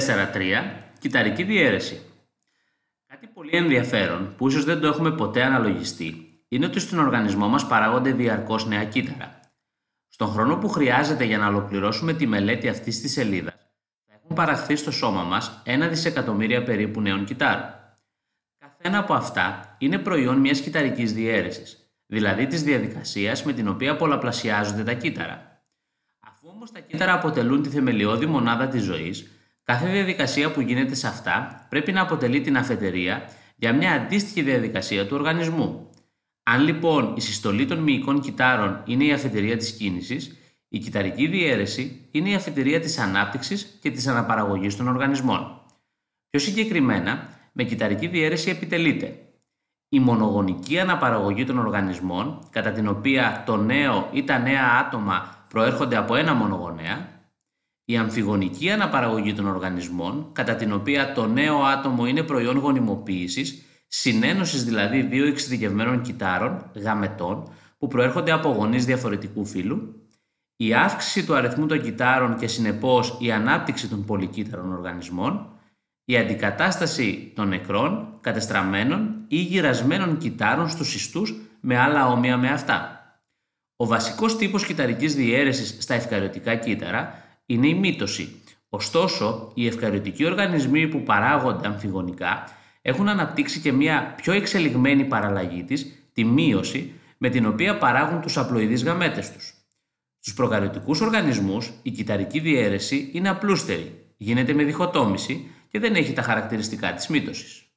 4-3. Κυταρική διαίρεση. Κάτι πολύ ενδιαφέρον που ίσως δεν το έχουμε ποτέ αναλογιστεί είναι ότι στον οργανισμό μας παράγονται διαρκώς νέα κύτταρα. Στον χρόνο που χρειάζεται για να ολοκληρώσουμε τη μελέτη αυτής της σελίδας θα έχουν παραχθεί στο σώμα μας ένα δισεκατομμύρια περίπου νέων κυτάρων. Καθένα από αυτά είναι προϊόν μιας κυταρικής διαίρεσης, δηλαδή της διαδικασίας με την οποία πολλαπλασιάζονται τα κύτταρα. Αφού όμως τα κύτταρα αποτελούν τη θεμελιώδη μονάδα της ζωής, Κάθε διαδικασία που γίνεται σε αυτά πρέπει να αποτελεί την αφετερία για μια αντίστοιχη διαδικασία του οργανισμού. Αν λοιπόν η συστολή των μυϊκών κυτάρων είναι η αφετερία της κίνησης, η κυταρική διαίρεση είναι η αφετερία της ανάπτυξης και της αναπαραγωγής των οργανισμών. Πιο συγκεκριμένα, με κυταρική διαίρεση επιτελείται η μονογονική αναπαραγωγή των οργανισμών, κατά την οποία το νέο ή τα νέα άτομα προέρχονται από ένα μονογονέα, η αμφιγονική αναπαραγωγή των οργανισμών, κατά την οποία το νέο άτομο είναι προϊόν γονιμοποίησης, συνένωσης δηλαδή δύο εξειδικευμένων κυτάρων, γαμετών, που προέρχονται από γονείς διαφορετικού φύλου, η αύξηση του αριθμού των κυτάρων και συνεπώς η ανάπτυξη των πολυκύτταρων οργανισμών, η αντικατάσταση των νεκρών, κατεστραμμένων ή γυρασμένων κυτάρων στους ιστούς με άλλα όμοια με αυτά. Ο βασικός τύπος κυταρικής διαίρεσης στα ευκαριωτικά κύτταρα είναι η μύτωση. Ωστόσο, οι ευκαριωτικοί οργανισμοί που παράγονται αμφιγονικά έχουν αναπτύξει και μια πιο εξελιγμένη παραλλαγή της, τη μείωση, με την οποία παράγουν τους απλοειδείς γαμέτες τους. Στους προκαριωτικούς οργανισμούς, η κυταρική διαίρεση είναι απλούστερη, γίνεται με διχοτόμηση και δεν έχει τα χαρακτηριστικά της μύτωσης.